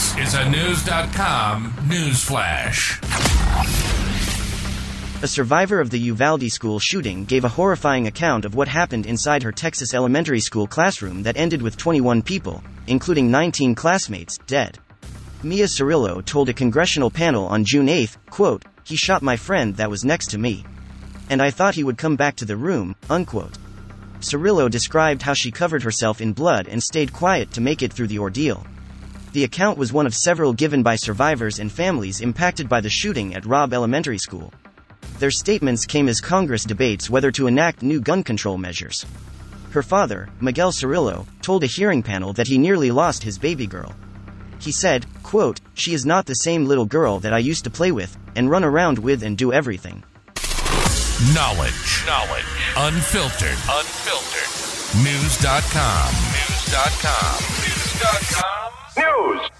This is a Knewz.com news flash. A survivor of the Uvalde school shooting gave a horrifying account of what happened inside her Texas elementary school classroom that ended with 21 people, including 19 classmates, dead. Miah Cerrillo told a congressional panel on June 8, quote, He shot my friend that was next to me. And I thought he would come back to the room, unquote. Cerrillo described how she covered herself in blood and stayed quiet to make it through the ordeal. The account was one of several given by survivors and families impacted by the shooting at Robb Elementary School. Their statements came as Congress debates whether to enact new gun control measures. Her father, Miguel Cerrillo, told a hearing panel that he nearly lost his baby girl. He said, quote, She is not the same little girl that I used to play with, and run around with and do everything. Knowledge. Knowledge. Unfiltered. Unfiltered. Knewz.com. Knewz.com. Knewz.com. News.